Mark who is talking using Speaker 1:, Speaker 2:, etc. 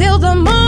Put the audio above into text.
Speaker 1: till the morning.